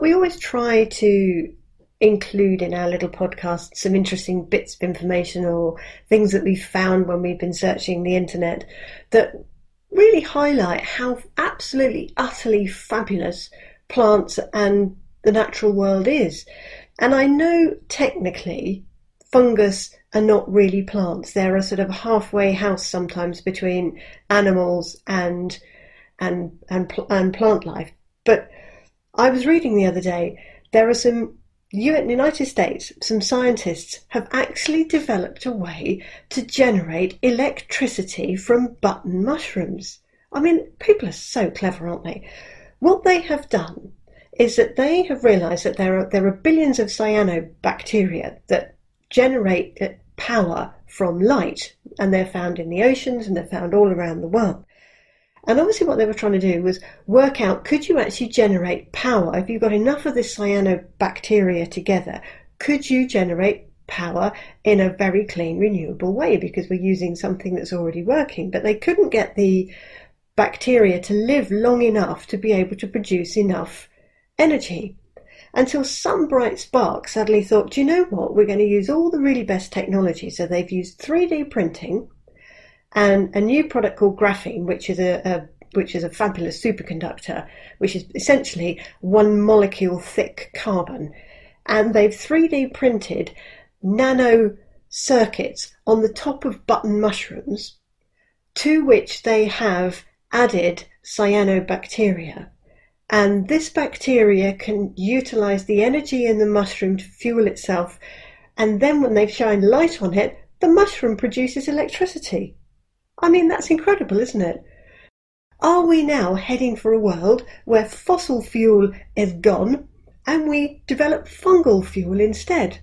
We always try to include in our little podcast some interesting bits of information or things that we've found when we've been searching the internet that really highlight how absolutely, utterly fabulous plants and the natural world is. And I know technically fungus are not really plants. They're a sort of halfway house sometimes between animals and and and and plant life. But I was reading the other day there are some United States, some scientists have actually developed a way to generate electricity from button mushrooms. I mean, people are so clever, aren't they? What they have done is that they have realized that there are there are billions of cyanobacteria that generate uh, power from light, and they're found in the oceans and they're found all around the world. And obviously, what they were trying to do was work out could you actually generate power if you've got enough of this cyanobacteria together? Could you generate power in a very clean, renewable way? Because we're using something that's already working. But they couldn't get the bacteria to live long enough to be able to produce enough energy. Until some bright spark suddenly thought, do you know what? We're going to use all the really best technology. So they've used 3D printing and a new product called graphene, which is a, a which is a fabulous superconductor, which is essentially one molecule thick carbon. And they've 3D printed nano circuits on the top of button mushrooms, to which they have added cyanobacteria. And this bacteria can utilize the energy in the mushroom to fuel itself. And then when they shine light on it, the mushroom produces electricity. I mean, that's incredible, isn't it? Are we now heading for a world where fossil fuel is gone and we develop fungal fuel instead?